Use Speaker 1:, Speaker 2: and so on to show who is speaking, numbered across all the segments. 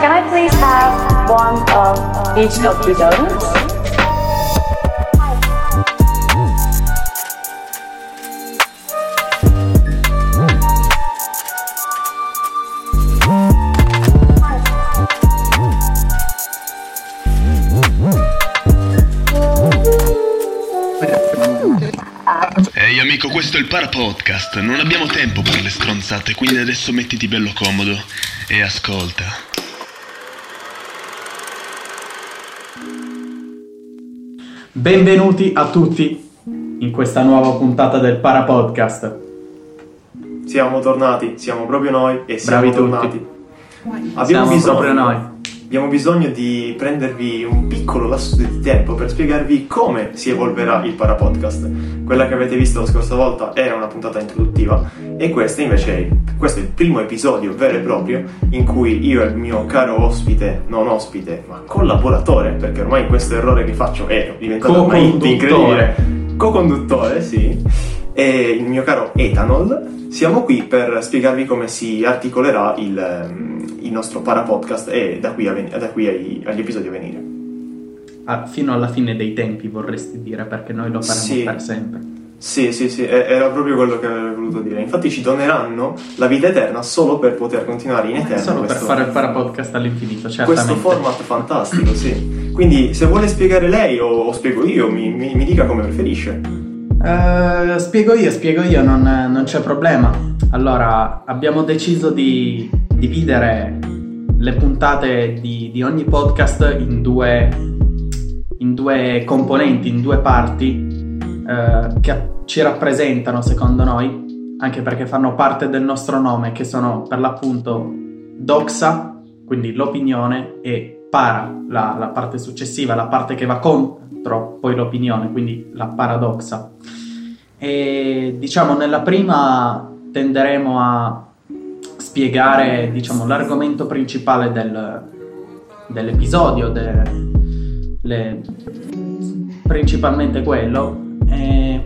Speaker 1: can I please have one of each of the donuts?
Speaker 2: Ehi amico, questo è il Para Podcast. Non abbiamo tempo per le stronzate, quindi adesso mettiti bello comodo e ascolta.
Speaker 3: Benvenuti a tutti in questa nuova puntata del Para Podcast.
Speaker 4: Siamo tornati, siamo proprio noi e siamo
Speaker 3: Bravi tutti.
Speaker 4: tornati. Abbiamo
Speaker 3: Siamo
Speaker 4: bisogno,
Speaker 3: proprio noi.
Speaker 4: Abbiamo bisogno di prendervi un piccolo lasso di tempo per spiegarvi come si evolverà il Parapodcast. Quella che avete visto la scorsa volta era una puntata introduttiva e questa invece è, questo è il primo episodio vero e proprio in cui io e il mio caro ospite, non ospite, ma collaboratore, perché ormai questo errore che faccio è diventato ormai incredibile, co-conduttore, sì, e il mio caro Ethanol. Siamo qui per spiegarvi come si articolerà il, ehm, il nostro parapodcast e da qui, ven- da qui ai- agli episodi a venire.
Speaker 3: Ah, fino alla fine dei tempi vorresti dire perché noi lo faremo
Speaker 4: Sì.
Speaker 3: per sempre.
Speaker 4: Sì, sì, sì, era proprio quello che avevo voluto dire. Infatti ci doneranno la vita eterna solo per poter continuare in eterno
Speaker 3: Solo per fare il Para Podcast all'infinito, certamente.
Speaker 4: questo format fantastico, sì. Quindi se vuole spiegare lei o, o spiego io, mi, mi- mi dica come preferisce.
Speaker 3: Eh, spiego io, spiego io, non, non c'è problema. Allora, abbiamo deciso di dividere le puntate di, di ogni podcast in due, in due componenti, in due parti eh, che ci rappresentano secondo noi, anche perché fanno parte del nostro nome, che sono per l'appunto doxa, quindi l'opinione, e para, la, la parte successiva, la parte che va contro poi l'opinione, quindi la paradoxa. E diciamo nella prima tenderemo a spiegare diciamo, l'argomento principale del- dell'episodio, de- le- principalmente quello. E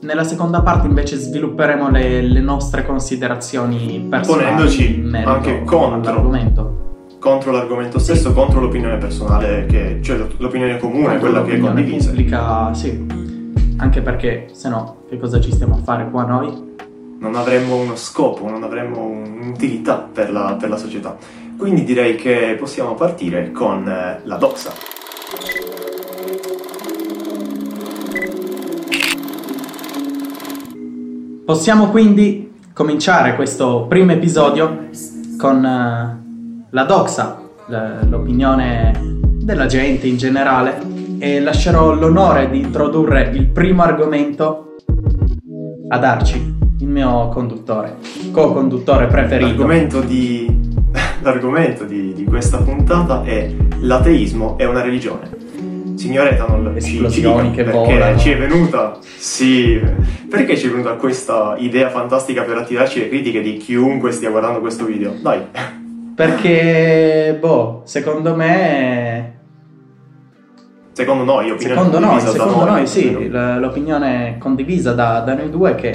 Speaker 3: nella seconda parte invece svilupperemo le, le nostre considerazioni personali
Speaker 4: Ponendoci anche contro.
Speaker 3: all'argomento.
Speaker 4: Contro l'argomento stesso, contro l'opinione personale, che, cioè l'opinione comune, quella che è condivisa.
Speaker 3: pubblica, sì. Anche perché, se no, che cosa ci stiamo a fare qua noi?
Speaker 4: non avremmo uno scopo, non avremmo un'utilità per la, per la società. Quindi direi che possiamo partire con eh, la doxa.
Speaker 3: Possiamo quindi cominciare questo primo episodio con eh, la doxa, l'opinione della gente in generale e lascerò l'onore di introdurre il primo argomento ad Arci, il mio conduttore, co-conduttore preferito.
Speaker 4: L'argomento di, l'argomento di, di questa puntata è l'ateismo è una religione. Signor Ethanol, ci, ci dica
Speaker 3: che
Speaker 4: perché
Speaker 3: volano.
Speaker 4: ci è venuta, sì, perché ci è venuta questa idea fantastica per attirarci le critiche di chiunque stia guardando questo video? Dai,
Speaker 3: Perché, boh, secondo me
Speaker 4: secondo noi, opinione
Speaker 3: Secondo noi, secondo noi, sì,
Speaker 4: vero?
Speaker 3: l- l'opinione condivisa da, da noi due è che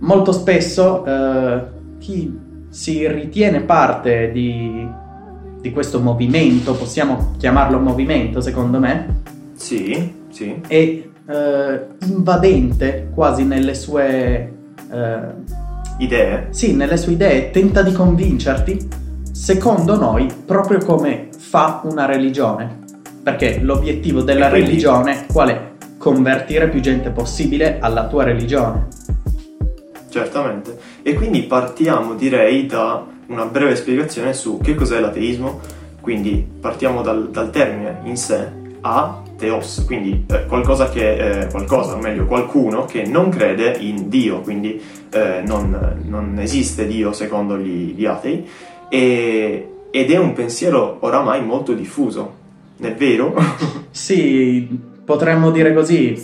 Speaker 3: molto spesso eh, chi si ritiene parte di, di questo movimento, possiamo chiamarlo movimento secondo me,
Speaker 4: Sì, sì,
Speaker 3: è eh, invadente quasi nelle sue, eh,
Speaker 4: idee.
Speaker 3: sì, nelle sue idee, tenta di convincerti, secondo noi, proprio come fa una religione. Perché l'obiettivo della
Speaker 4: quindi?
Speaker 3: religione qual è? Convertire più gente possibile alla tua religione.
Speaker 4: Certamente. E quindi partiamo, direi, da una breve spiegazione su che cos'è l'ateismo. Quindi partiamo dal, dal termine in sé, a teos, quindi eh, qualcosa che, eh, qualcosa, o meglio, qualcuno che non crede in Dio, quindi eh, non, non esiste Dio secondo gli, gli atei, e- ed è un pensiero oramai molto diffuso, è vero?
Speaker 3: Sì, potremmo dire così.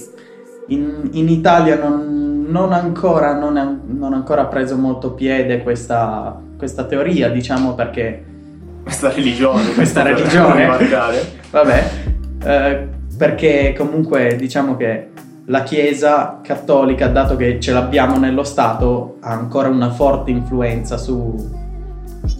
Speaker 3: In, in Italia non, non ancora, non, è- non ha ancora preso molto piede questa, questa teoria, diciamo perché
Speaker 4: Questa religione,
Speaker 3: Questa religione. Vabbè, eh, perché comunque diciamo che la Chiesa cattolica, dato che ce l'abbiamo nello Stato, ha ancora una forte influenza su,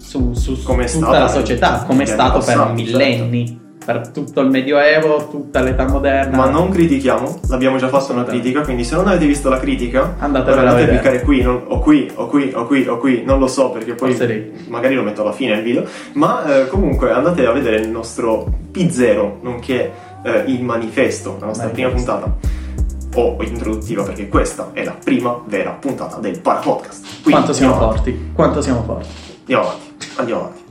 Speaker 3: su, su
Speaker 4: Come
Speaker 3: tutta la società, come è stato
Speaker 4: anni
Speaker 3: per millenni, per tutto il Medioevo, tutta l'età moderna.
Speaker 4: Ma non critichiamo, l'abbiamo già fatto una critica, quindi se non avete visto la critica, andate a cliccare qui, non- o qui, o qui, o qui, o qui, non lo so perché poi
Speaker 3: Forse
Speaker 4: magari lo metto alla fine il video, ma eh, comunque andate a vedere il nostro P0, nonché eh, il manifesto, la nostra prima
Speaker 3: Manifesto.
Speaker 4: puntata. O introduttiva perché questa è la prima vera puntata del Parapodcast. Quindi
Speaker 3: Quanto siamo forti, quanto siamo forti.
Speaker 4: Andiamo avanti, andiamo avanti.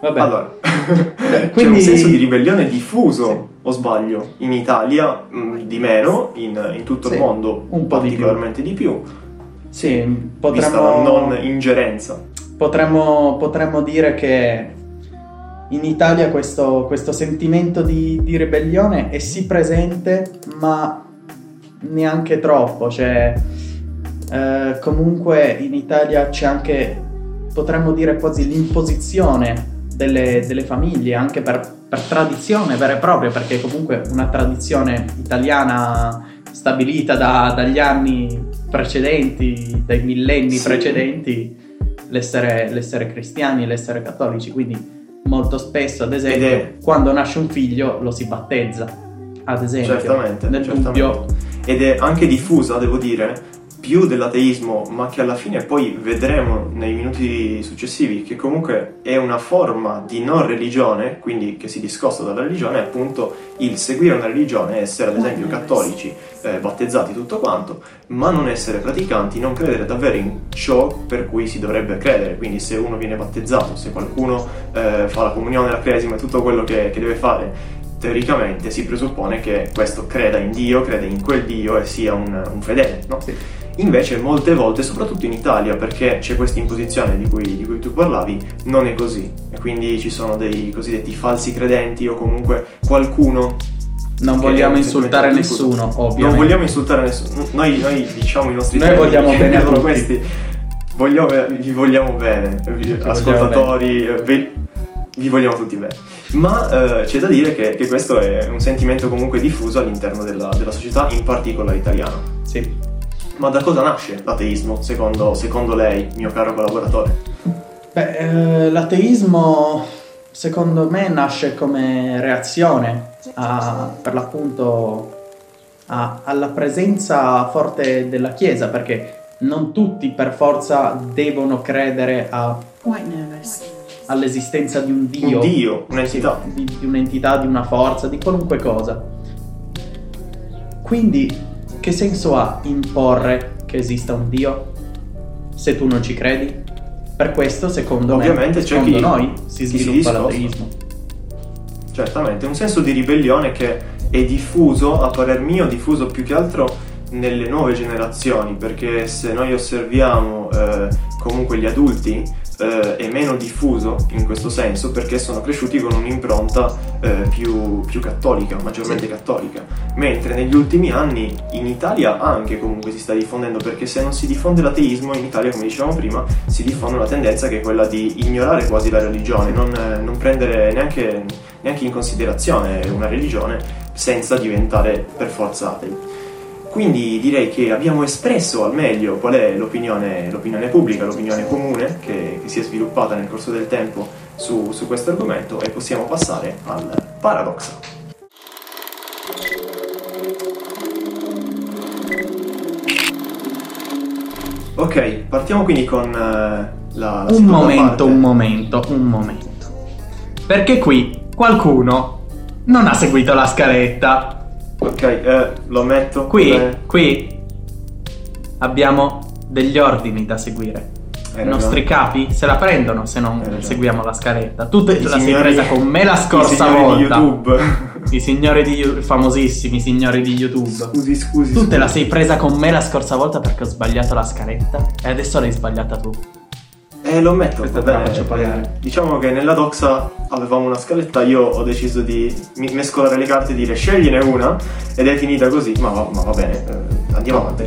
Speaker 3: Vabbè,
Speaker 4: Allora, c'è
Speaker 3: quindi-
Speaker 4: un senso di ribellione diffuso, o sbaglio, in Italia mh, di meno, in, in tutto
Speaker 3: Sì,
Speaker 4: il mondo
Speaker 3: un po' di
Speaker 4: particolarmente di più,
Speaker 3: sì,
Speaker 4: vista la
Speaker 3: potremmo,
Speaker 4: non ingerenza.
Speaker 3: potremmo, potremmo dire che in Italia questo, questo sentimento di, di ribellione è sì presente, ma neanche troppo. Cioè, eh, comunque in Italia c'è anche, potremmo dire quasi l'imposizione delle, delle famiglie, anche per, per tradizione vera e propria, perché comunque una tradizione italiana stabilita da- dagli anni precedenti, dai millenni
Speaker 4: Sì.
Speaker 3: precedenti, l'essere, l'essere cristiani, l'essere cattolici, quindi molto spesso, ad esempio,
Speaker 4: è-
Speaker 3: quando nasce un figlio lo si battezza, ad esempio,
Speaker 4: Certamente,
Speaker 3: nel
Speaker 4: certamente.
Speaker 3: dubbio
Speaker 4: Ed è anche diffusa, devo dire, più dell'ateismo, ma che alla fine poi vedremo nei minuti successivi che comunque è una forma di non religione, quindi che si discosta dalla religione, è appunto il seguire una religione, essere ad esempio cattolici, eh, battezzati, tutto quanto, ma non essere praticanti, non credere davvero in ciò per cui si dovrebbe credere. Quindi se uno viene battezzato, se qualcuno eh, fa la comunione, la cresima e tutto quello che, che deve fare, teoricamente si presuppone che questo creda in Dio, creda in quel Dio e sia un, un fedele, no?
Speaker 3: Sì.
Speaker 4: Invece molte volte, soprattutto in Italia, perché c'è questa imposizione di cui, di cui tu parlavi, non è così. E quindi ci sono dei cosiddetti falsi credenti o comunque qualcuno...
Speaker 3: non vogliamo insultare nessuno, ovviamente.
Speaker 4: Non vogliamo insultare nessuno. Noi, noi diciamo i nostri
Speaker 3: Noi vogliamo bene a
Speaker 4: sono
Speaker 3: tutti.
Speaker 4: questi. Vogliamo, vi vogliamo bene, vi-
Speaker 3: vogliamo
Speaker 4: ascoltatori, eh, ve- vi vogliamo tutti bene. Ma eh, c'è da dire che, che questo è un sentimento comunque diffuso all'interno della, della società, in particolare italiana.
Speaker 3: Sì.
Speaker 4: Ma da cosa nasce l'ateismo, secondo, secondo lei, mio caro collaboratore?
Speaker 3: Beh, eh, l'ateismo secondo me nasce come reazione a- per l'appunto a- alla presenza forte della Chiesa, perché non tutti per forza devono credere a- all'esistenza di un Dio.
Speaker 4: Un Dio, un'entità.
Speaker 3: Di, di un'entità, di una forza, di qualunque cosa. Quindi, che senso ha imporre che esista un Dio se tu non ci credi? Per questo, secondo
Speaker 4: Ovviamente
Speaker 3: me, secondo
Speaker 4: chi-
Speaker 3: noi, si sviluppa l'ateismo.
Speaker 4: Certamente, un senso di ribellione che è diffuso, a parer mio, diffuso più che altro nelle nuove generazioni, perché se noi osserviamo eh, comunque gli adulti eh, è meno diffuso in questo senso perché sono cresciuti con un'impronta eh, più, più cattolica, maggiormente
Speaker 3: Sì.
Speaker 4: cattolica, mentre negli ultimi anni in Italia anche comunque si sta diffondendo perché se non si diffonde l'ateismo in Italia, come dicevamo prima, si diffonde una tendenza che è quella di ignorare quasi la religione, non, eh, non prendere neanche, neanche in considerazione una religione senza diventare per forza atei. Quindi direi che abbiamo espresso al meglio qual è l'opinione, l'opinione pubblica, l'opinione comune che, che si è sviluppata nel corso del tempo su, su questo argomento e possiamo passare al paradox. Ok, partiamo quindi con eh, la, la
Speaker 3: Un momento,
Speaker 4: parte.
Speaker 3: un momento, un momento. Perché qui qualcuno non ha seguito la scaletta.
Speaker 4: Ok, eh, lo metto.
Speaker 3: Qui,
Speaker 4: Eh,
Speaker 3: qui abbiamo degli ordini da seguire.
Speaker 4: hai
Speaker 3: I nostri capi se la prendono se non
Speaker 4: ragione.
Speaker 3: seguiamo la scaletta. Tu te
Speaker 4: I
Speaker 3: la sei
Speaker 4: signori-
Speaker 3: presa con me la
Speaker 4: I
Speaker 3: scorsa
Speaker 4: signori
Speaker 3: volta.
Speaker 4: di YouTube.
Speaker 3: I signori di You- famosissimi signori di YouTube.
Speaker 4: Scusi, scusi.
Speaker 3: Tu te la
Speaker 4: scusi.
Speaker 3: sei presa con me la scorsa volta perché ho sbagliato la scaletta e adesso l'hai sbagliata tu.
Speaker 4: Eh, lo ammetto.
Speaker 3: Questa te la faccio pagare.
Speaker 4: Eh, Diciamo che nella doxa avevamo una scaletta, io ho deciso di mescolare le carte e dire scegliene una ed è finita così, ma va, ma va bene, eh, andiamo avanti.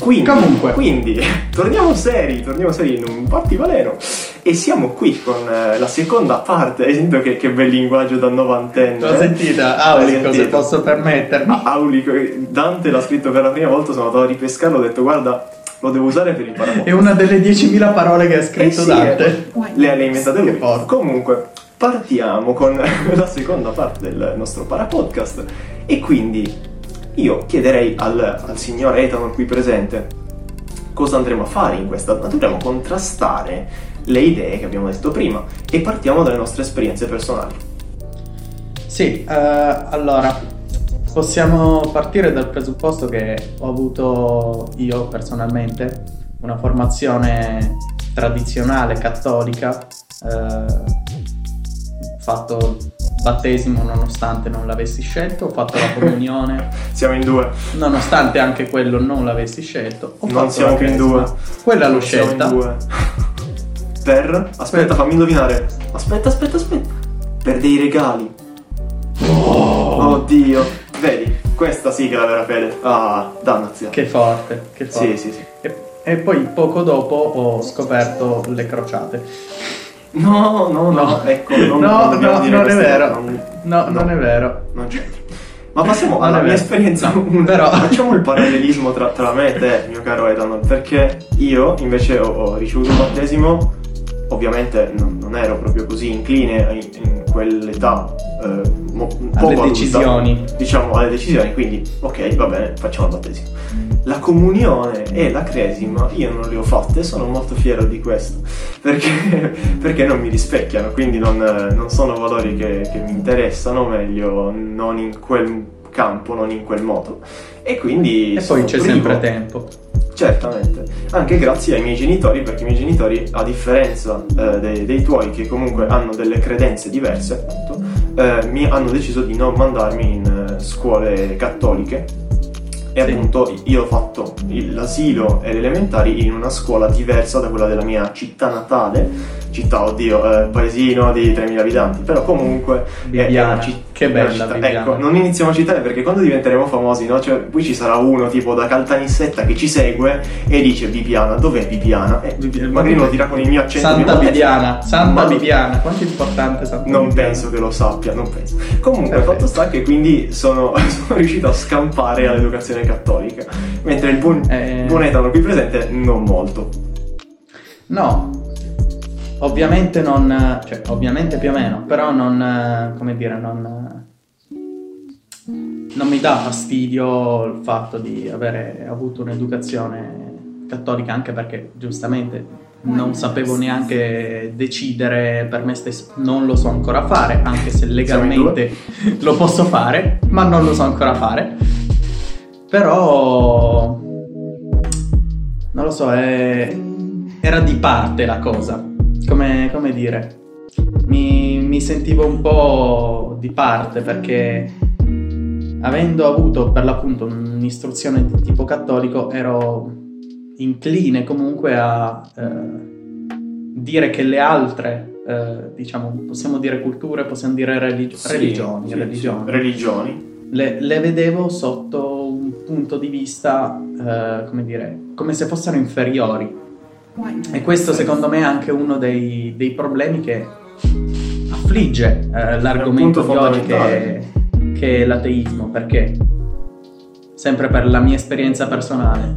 Speaker 4: Quindi,
Speaker 3: Comunque.
Speaker 4: quindi, torniamo seri, torniamo seri in un partivalero e siamo qui con eh, la seconda parte, hai sentito che, che bel linguaggio da novantenne?
Speaker 3: L'ho
Speaker 4: eh?
Speaker 3: sentita, Aulico, se
Speaker 4: sentito?
Speaker 3: posso permettermi.
Speaker 4: Ah, Aulico, Dante l'ha scritto per la prima volta, sono andato a ripescarlo, ho detto guarda, lo devo usare per il
Speaker 3: È
Speaker 4: paramonte.
Speaker 3: una delle 10.000 parole che ha
Speaker 4: Eh
Speaker 3: scritto
Speaker 4: sì,
Speaker 3: Dante.
Speaker 4: eh, le, ha inventate lui. Comunque, partiamo con la seconda parte del nostro parapodcast. E quindi io chiederei al, al signor Ethan qui presente cosa andremo a fare in questa. Dovremo contrastare le idee che abbiamo detto prima e partiamo dalle nostre esperienze personali.
Speaker 3: Sì, eh, allora possiamo partire dal presupposto che ho avuto io personalmente una formazione tradizionale cattolica, eh, fatto battesimo nonostante non l'avessi scelto, ho fatto la comunione
Speaker 4: Siamo in due.
Speaker 3: nonostante anche quello non l'avessi scelto. Ho
Speaker 4: Non
Speaker 3: fatto
Speaker 4: siamo più in due.
Speaker 3: Quella l'ho
Speaker 4: Non siamo in
Speaker 3: scelta.
Speaker 4: due. Per? Aspetta, fammi indovinare. Aspetta, aspetta, aspetta. Per dei regali. Oddio. Vedi, questa sì che è la vera fede. Ah, dannazione.
Speaker 3: Che forte, che forte.
Speaker 4: Sì, sì, sì.
Speaker 3: E, e poi poco dopo ho scoperto le crociate.
Speaker 4: No, no, no,
Speaker 3: No.
Speaker 4: ecco, non,
Speaker 3: No,
Speaker 4: non
Speaker 3: no, non è vero.
Speaker 4: non-
Speaker 3: No, non è vero.
Speaker 4: Non c'entra. Ma passiamo alla mia esperienza.
Speaker 3: No,
Speaker 4: un-
Speaker 3: però-
Speaker 4: Facciamo il parallelismo tra, tra me e te, mio caro Edan, perché io invece ho, ho ricevuto il battesimo, ovviamente non, non ero proprio così incline in, quell'età. eh, mo-
Speaker 3: Alle
Speaker 4: adulta,
Speaker 3: decisioni.
Speaker 4: Diciamo alle decisioni, quindi ok, va bene, facciamo il battesimo. La comunione e la cresima io non le ho fatte sono molto fiero di questo perché, perché non mi rispecchiano, quindi non, non sono valori che, che mi interessano, meglio, non in quel campo, non in quel modo. E quindi...
Speaker 3: E poi c'è
Speaker 4: privo.
Speaker 3: sempre tempo.
Speaker 4: Certamente, anche grazie ai miei genitori, perché i miei genitori, a differenza eh, dei, dei tuoi, che comunque hanno delle credenze diverse, appunto, eh, mi hanno deciso di non mandarmi in eh, scuole cattoliche. E
Speaker 3: Sì.
Speaker 4: appunto io ho fatto il- l'asilo e le elementari in una scuola diversa da quella della mia città natale, città, oddio, eh, paesino di 3.000 abitanti, però comunque è- è una città-
Speaker 3: che bella.
Speaker 4: Ecco, non iniziamo a citare perché quando diventeremo famosi, no? Cioè, poi ci sarà uno tipo da Caltanissetta che ci segue e dice Viviana, dov'è Viviana? E
Speaker 3: Viviana,
Speaker 4: magari
Speaker 3: ma
Speaker 4: lo dirà con il mio accento
Speaker 3: Santa
Speaker 4: piemontese,
Speaker 3: Bibiana, Santa
Speaker 4: ma-
Speaker 3: Bibiana, quanto è importante Santa
Speaker 4: Non
Speaker 3: Bibiana?
Speaker 4: penso che lo sappia, non penso. Comunque,
Speaker 3: Perfetto.
Speaker 4: fatto sta che quindi sono, sono riuscito a scampare all'educazione cattolica, mentre il buon,
Speaker 3: Eh.
Speaker 4: buon Etano qui presente non molto.
Speaker 3: No, ovviamente non, cioè ovviamente più o meno, però non, come dire, non, non mi dà fastidio il fatto di avere avuto un'educazione cattolica, anche perché giustamente non sapevo neanche decidere per me stesso, non lo so ancora fare, anche se legalmente lo posso fare, ma non lo so ancora fare. Però non lo so, è- era di parte la cosa. Come, come dire, mi, mi sentivo un po' di parte perché avendo avuto per l'appunto un'istruzione di tipo cattolico ero incline comunque a eh, dire che le altre, eh, diciamo, possiamo dire culture, possiamo dire religi-
Speaker 4: Sì,
Speaker 3: religioni,
Speaker 4: sì,
Speaker 3: religioni
Speaker 4: sì, religioni.
Speaker 3: le, le vedevo sotto un punto di vista, eh, come dire, come se fossero inferiori. E questo secondo me è anche uno dei, dei problemi che affligge eh, l'argomento di oggi che, che è l'ateismo, perché sempre per la mia esperienza personale,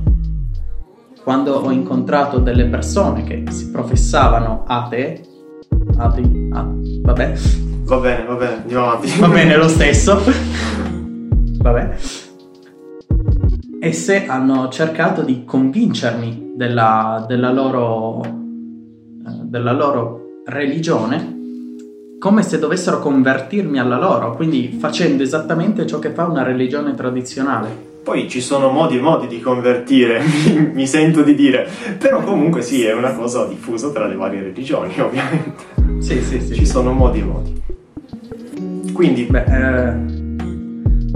Speaker 3: quando ho incontrato delle persone che si professavano atee, atei, ah, vabbè,
Speaker 4: Va bene, va bene, andiamo avanti.
Speaker 3: Va bene lo stesso. Vabbè. Esse hanno cercato di convincermi della, della loro, eh, della loro religione come se dovessero convertirmi alla loro, quindi facendo esattamente ciò che fa una religione tradizionale.
Speaker 4: Poi ci sono modi e modi di convertire, mi, mi sento di dire, però comunque sì, è una cosa diffusa tra le varie religioni, ovviamente.
Speaker 3: Sì, sì, sì.
Speaker 4: Ci sono modi e modi. Quindi,
Speaker 3: Beh, eh,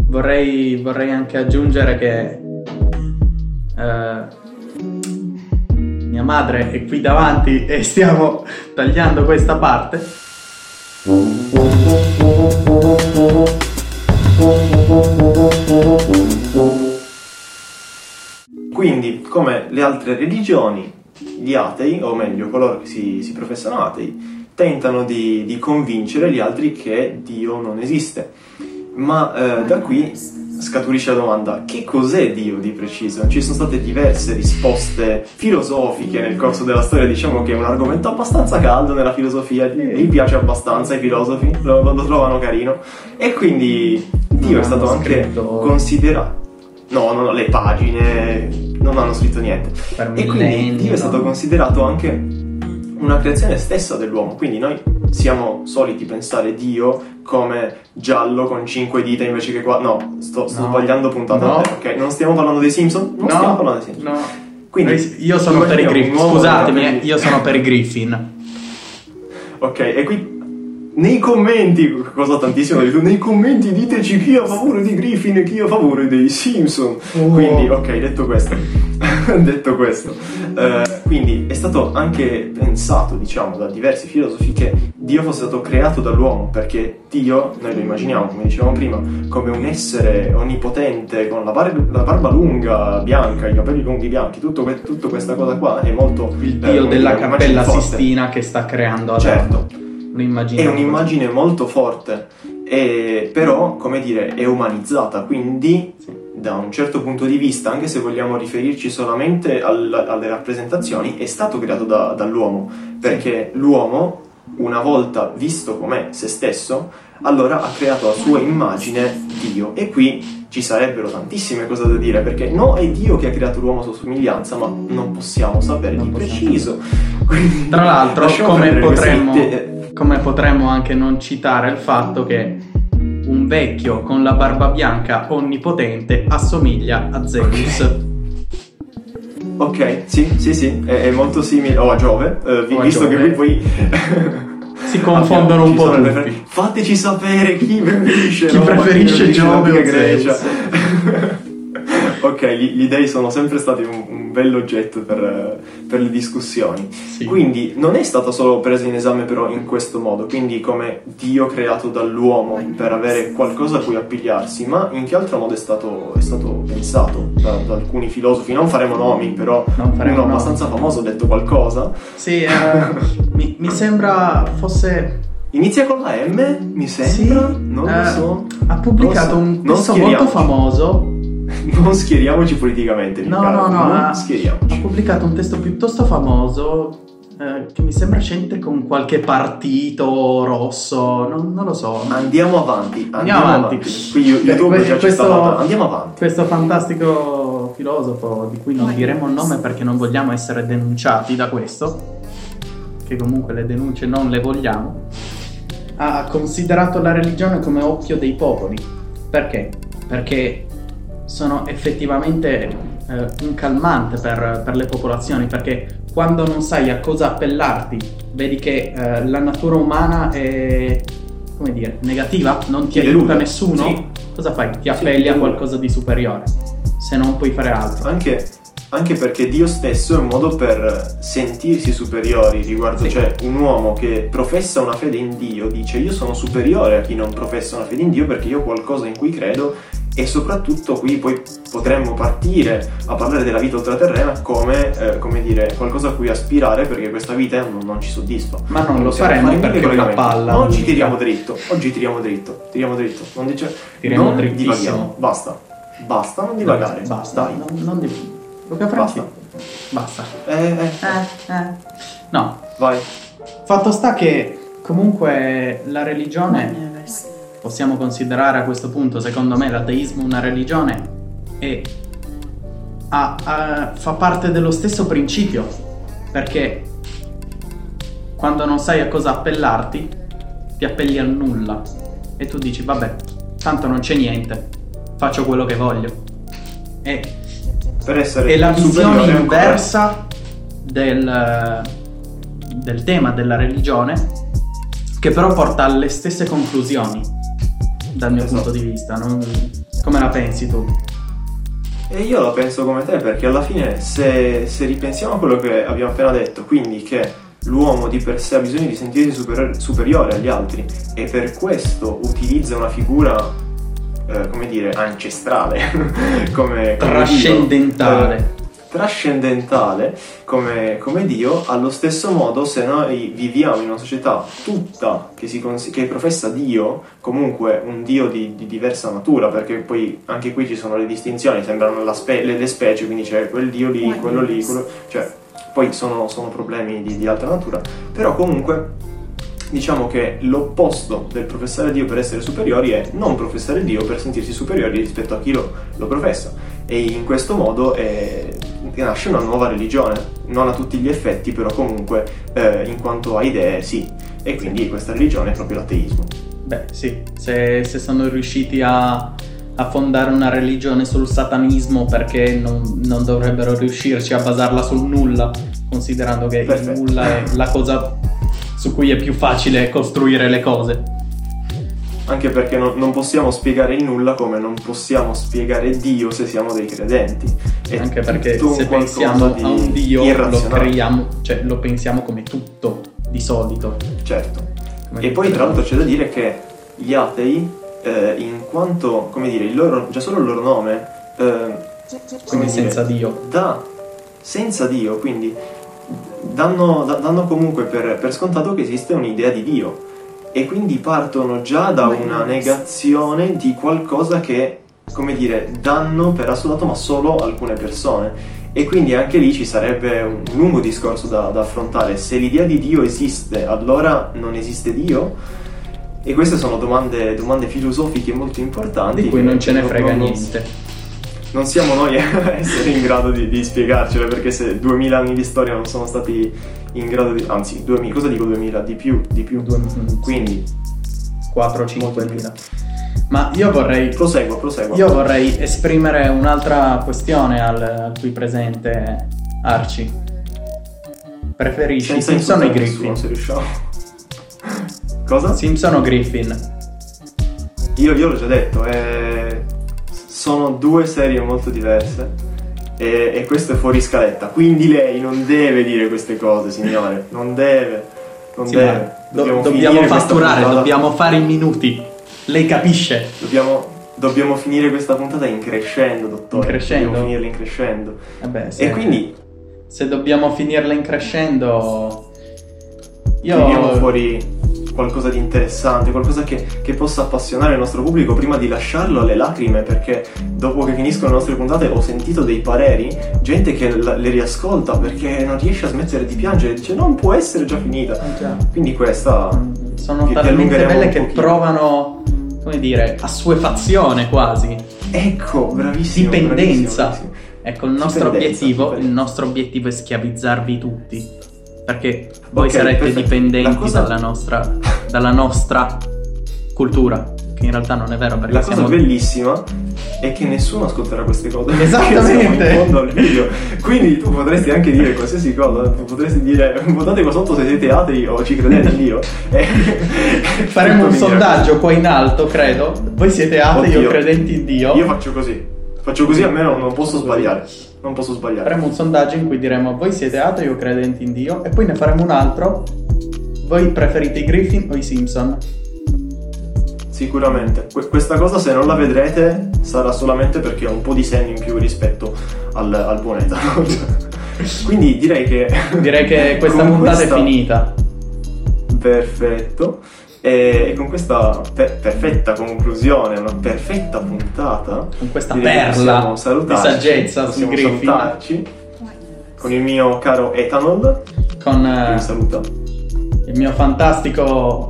Speaker 3: vorrei, vorrei anche aggiungere che eh, mia madre è qui davanti e stiamo tagliando questa parte.
Speaker 4: quindi, come le altre religioni, gli atei, o meglio coloro che si, si professano atei, tentano di, di convincere gli altri che Dio non esiste. Ma eh, da qui scaturisce la domanda che cos'è Dio di preciso? Ci sono state diverse risposte filosofiche nel corso della storia, diciamo che è un argomento abbastanza caldo nella filosofia, gli piace abbastanza ai filosofi, lo, lo trovano carino e quindi Dio è stato anche considerato... No, no, no, le pagine non hanno scritto niente.
Speaker 3: Per
Speaker 4: E quindi Dio è stato considerato anche una creazione stessa dell'uomo, quindi noi siamo soliti pensare Dio come giallo con cinque dita invece che qua. No, sto, sto
Speaker 3: No.
Speaker 4: sbagliando puntata
Speaker 3: No.
Speaker 4: ok? Non stiamo parlando dei Simpson? Non stiamo parlando dei Simpson.
Speaker 3: no.
Speaker 4: Quindi,
Speaker 3: io sono per i Griffin. Scusatemi, eh, io sono per i Griffin.
Speaker 4: Ok, e qui nei commenti, cosa tantissimo detto, nei commenti diteci chi è a favore di Griffin e chi è a favore dei Simpson.
Speaker 3: Oh.
Speaker 4: Quindi, ok, detto questo, detto questo, eh, quindi è stato anche pensato, diciamo, da diversi filosofi che Dio fosse stato creato dall'uomo, perché Dio, noi lo immaginiamo, come dicevamo prima, come un essere onnipotente, con la, bar- la barba lunga, bianca, i capelli lunghi bianchi, tutto que- tutta questa cosa qua è molto...
Speaker 3: Il
Speaker 4: eh,
Speaker 3: dio
Speaker 4: come
Speaker 3: della cappella. Sistina che sta creando adesso.
Speaker 4: Certo.
Speaker 3: Un'immagine.
Speaker 4: È un'immagine molto forte, e però, come dire, è umanizzata, quindi da un certo punto di vista, anche se vogliamo riferirci solamente al- alle rappresentazioni, è stato creato da- dall'uomo, perché l'uomo, una volta visto com'è se stesso, allora ha creato a sua immagine Dio. E qui ci sarebbero tantissime cose da dire, perché no, è Dio che ha creato l'uomo a sua somiglianza, ma non possiamo sapere
Speaker 3: Non
Speaker 4: di
Speaker 3: possiamo.
Speaker 4: preciso. Quindi,
Speaker 3: Tra l'altro, come potremmo,
Speaker 4: te-
Speaker 3: come potremmo anche non citare il fatto che un vecchio con la barba bianca onnipotente assomiglia a Zeus.
Speaker 4: Ok, sì, sì, sì, è, è molto simile. O a Giove, eh, vi-
Speaker 3: O a
Speaker 4: visto
Speaker 3: Giove.
Speaker 4: che qui poi.
Speaker 3: Si confondono un po' tutti.
Speaker 4: prefer- Fateci sapere chi preferisce
Speaker 3: Chi preferisce Giove o
Speaker 4: Grecia. Gli, gli dei sono sempre stati un, un bell'oggetto per, per le discussioni.
Speaker 3: Sì.
Speaker 4: Quindi non è stato solo preso in esame però in questo modo, quindi come Dio creato dall'uomo per avere qualcosa a cui appigliarsi, ma in che altro modo è stato, è stato pensato da, da alcuni filosofi? Non faremo nomi, però
Speaker 3: Non faremo
Speaker 4: uno
Speaker 3: nomi.
Speaker 4: abbastanza famoso ha detto qualcosa.
Speaker 3: Sì, eh, mi, mi sembra fosse.
Speaker 4: Inizia con la M, mi sembra,
Speaker 3: Sì,
Speaker 4: non
Speaker 3: eh,
Speaker 4: lo so.
Speaker 3: Ha pubblicato
Speaker 4: so.
Speaker 3: un testo molto famoso.
Speaker 4: Non schieriamoci politicamente,
Speaker 3: No,
Speaker 4: Riccardo,
Speaker 3: no, no.
Speaker 4: non
Speaker 3: Ha, ha
Speaker 4: schieriamoci.
Speaker 3: pubblicato un testo piuttosto famoso. eh, che mi sembra c'entri con qualche partito rosso. Non, non lo so.
Speaker 4: Andiamo avanti, andiamo,
Speaker 3: Andiamo
Speaker 4: avanti.
Speaker 3: avanti.
Speaker 4: Qui
Speaker 3: Beh,
Speaker 4: YouTube
Speaker 3: que-
Speaker 4: già ci
Speaker 3: questo-.
Speaker 4: Andiamo avanti.
Speaker 3: Questo fantastico filosofo, di cui non diremo il nome perché non vogliamo essere denunciati da questo, che comunque le denunce non le vogliamo, ha considerato la religione come occhio dei popoli. Perché? Perché sono effettivamente eh, un calmante per, per le popolazioni, perché quando non sai a cosa appellarti, vedi che eh, la natura umana è, come dire, negativa, non ti aiuta nessuno,
Speaker 4: Sì.
Speaker 3: cosa fai? Ti
Speaker 4: Sì,
Speaker 3: appelli
Speaker 4: ti
Speaker 3: a qualcosa di superiore, se non puoi fare altro.
Speaker 4: Anche, anche perché Dio stesso è un modo per sentirsi superiori riguardo,
Speaker 3: Sì.
Speaker 4: cioè un uomo che professa una fede in Dio dice io sono superiore a chi non professa una fede in Dio perché io ho qualcosa in cui credo e soprattutto qui poi potremmo partire a parlare della vita ultraterrena come, eh, come dire, qualcosa a cui aspirare perché questa vita non, non ci soddisfa.
Speaker 3: Ma non lo faremo
Speaker 4: fare
Speaker 3: perché è una palla.
Speaker 4: Oggi
Speaker 3: unica.
Speaker 4: tiriamo dritto, oggi tiriamo dritto, tiriamo dritto, non dice...
Speaker 3: Tiriamo
Speaker 4: non
Speaker 3: drittissimo.
Speaker 4: divaghiamo, basta, basta, non divagare,
Speaker 3: Basta,
Speaker 4: dai.
Speaker 3: non, non div- Luca
Speaker 4: Basta.
Speaker 3: basta.
Speaker 4: Eh, eh,
Speaker 3: Eh, eh. No,
Speaker 4: vai.
Speaker 3: fatto sta che comunque la religione, possiamo considerare a questo punto, secondo me, l'ateismo una religione e ha- ha- fa parte dello stesso principio, perché quando non sai a cosa appellarti, ti appelli al nulla e tu dici, vabbè, tanto non c'è niente, faccio quello che voglio. E
Speaker 4: Per essere
Speaker 3: è la visione inversa del, del tema della religione che però porta alle stesse conclusioni dal mio
Speaker 4: Esatto.
Speaker 3: punto di vista non- come la pensi tu?
Speaker 4: E io la penso come te perché alla fine se, se ripensiamo a quello che abbiamo appena detto, quindi che l'uomo di per sé ha bisogno di sentirsi superiore, superiore agli altri e per questo utilizza una figura, eh, come dire, ancestrale, come, come
Speaker 3: Trascendentale.
Speaker 4: Trascendentale come, come Dio, allo stesso modo se noi viviamo in una società tutta che, si cons- che professa Dio, comunque un Dio di, di, diversa natura, perché poi anche qui ci sono le distinzioni, sembrano spe- le, le, specie, quindi c'è quel Dio lì, quello lì, quello, cioè poi sono, sono problemi di, di altra natura, però comunque diciamo che l'opposto del professare Dio per essere superiori è non professare Dio per sentirsi superiori rispetto a chi lo, lo professa. E in questo modo eh, nasce una nuova religione, non a tutti gli effetti, però comunque eh, in quanto a idee sì. E quindi questa religione è proprio l'ateismo.
Speaker 3: Beh sì, se, se sono riusciti a, a, fondare una religione sul satanismo perché non, non, dovrebbero riuscirci a basarla sul nulla, considerando che Perfetto. il nulla è la cosa su cui è più facile costruire le cose
Speaker 4: anche perché non, non, possiamo spiegare il nulla come non possiamo spiegare Dio se siamo dei credenti.
Speaker 3: È anche perché se pensiamo a un Dio lo creiamo, cioè lo pensiamo come tutto di solito.
Speaker 4: Certo. Come e poi tra l'altro c'è da dire che gli atei, eh, in quanto, come dire, il loro, già solo il loro nome... Eh,
Speaker 3: quindi dire, senza Dio.
Speaker 4: Da, senza Dio, quindi danno, danno comunque per, per scontato che esiste un'idea di Dio e quindi partono già da una negazione di qualcosa che, come dire, danno per assoluto ma solo alcune persone. E quindi anche lì ci sarebbe un lungo discorso da, da affrontare. Se l'idea di Dio esiste, allora non esiste Dio? E queste sono domande, domande filosofiche molto importanti.
Speaker 3: Di cui non ce ne frega niente
Speaker 4: non siamo noi a essere in grado di, di spiegarcelo perché se 2000 anni di storia non sono stati in grado di anzi 2000 cosa dico 2000 di più di più. 2000, quindi
Speaker 3: 4-5 mila. ma io vorrei
Speaker 4: proseguo proseguo.
Speaker 3: io vorrei esprimere un'altra questione al, al qui presente Arci. Preferisci Senza Simpson o Griffin?
Speaker 4: nessuno, se riusciamo. Cosa?
Speaker 3: Simpson o Griffin?
Speaker 4: Io, io l'ho già detto eh sono due serie molto diverse e, e, questo è fuori scaletta. Quindi lei non deve dire queste cose, signore. Non deve. Non sì, deve.
Speaker 3: Dobbiamo, do, dobbiamo fatturare, dobbiamo fare i minuti. Lei capisce.
Speaker 4: Dobbiamo, dobbiamo finire questa puntata in crescendo, dottore. In crescendo? Dobbiamo finirla in crescendo.
Speaker 3: Vabbè, se,
Speaker 4: e quindi...
Speaker 3: Se dobbiamo finirla in crescendo...
Speaker 4: Io... Tiriamo fuori qualcosa di interessante, qualcosa che, che, possa appassionare il nostro pubblico prima di lasciarlo alle lacrime, perché dopo che finiscono le nostre puntate ho sentito dei pareri, gente che la, le riascolta perché non riesce a smettere di piangere, dice non può essere già finita. Ah, Quindi questa...
Speaker 3: Sono talmente belle che provano, come dire, assuefazione quasi.
Speaker 4: Ecco, bravissimo.
Speaker 3: Dipendenza.
Speaker 4: Bravissimo, bravissimo.
Speaker 3: Ecco, il nostro, obiettivo, il nostro obiettivo è schiavizzarvi tutti. Perché voi okay, sarete perfetto. dipendenti cosa... dalla, nostra, dalla nostra cultura. Che in realtà non è vero perché
Speaker 4: La
Speaker 3: siamo...
Speaker 4: cosa bellissima è che nessuno ascolterà queste cose.
Speaker 3: Esattamente. in fondo al video.
Speaker 4: Quindi tu potresti anche dire qualsiasi cosa. Potresti dire votate qua sotto se siete atei o ci credete in Dio. E...
Speaker 3: Faremo un sondaggio qua in alto, credo. Voi siete atei Oddio. o credenti in Dio?
Speaker 4: Io faccio così. Faccio così almeno non posso sbagliare. Non posso sbagliare.
Speaker 3: Faremo un sondaggio in cui diremo voi siete atei o credenti in Dio e poi ne faremo un altro. Voi preferite i Griffin o i Simpson?
Speaker 4: Sicuramente. Que- questa cosa se non la vedrete sarà solamente perché ho un po' di segno in più rispetto al, al buon Ethan. Quindi direi che...
Speaker 3: Direi che questa puntata questa... è finita.
Speaker 4: Perfetto. E con questa per- perfetta conclusione, una perfetta puntata,
Speaker 3: con questa perla di saggezza su salutarci
Speaker 4: con il mio caro Ethanol,
Speaker 3: con
Speaker 4: che mi saluta.
Speaker 3: il mio fantastico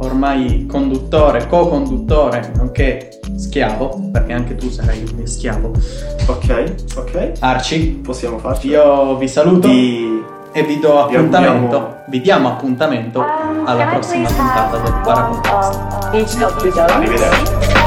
Speaker 3: ormai conduttore, co-conduttore, nonché schiavo, perché anche tu sarai il mio schiavo.
Speaker 4: Ok, ok.
Speaker 3: Arci,
Speaker 4: possiamo farci.
Speaker 3: Io vi saluto.
Speaker 4: Di
Speaker 3: e vi do appuntamento, vi diamo appuntamento alla prossima puntata del Parapodcast.
Speaker 4: Arrivederci.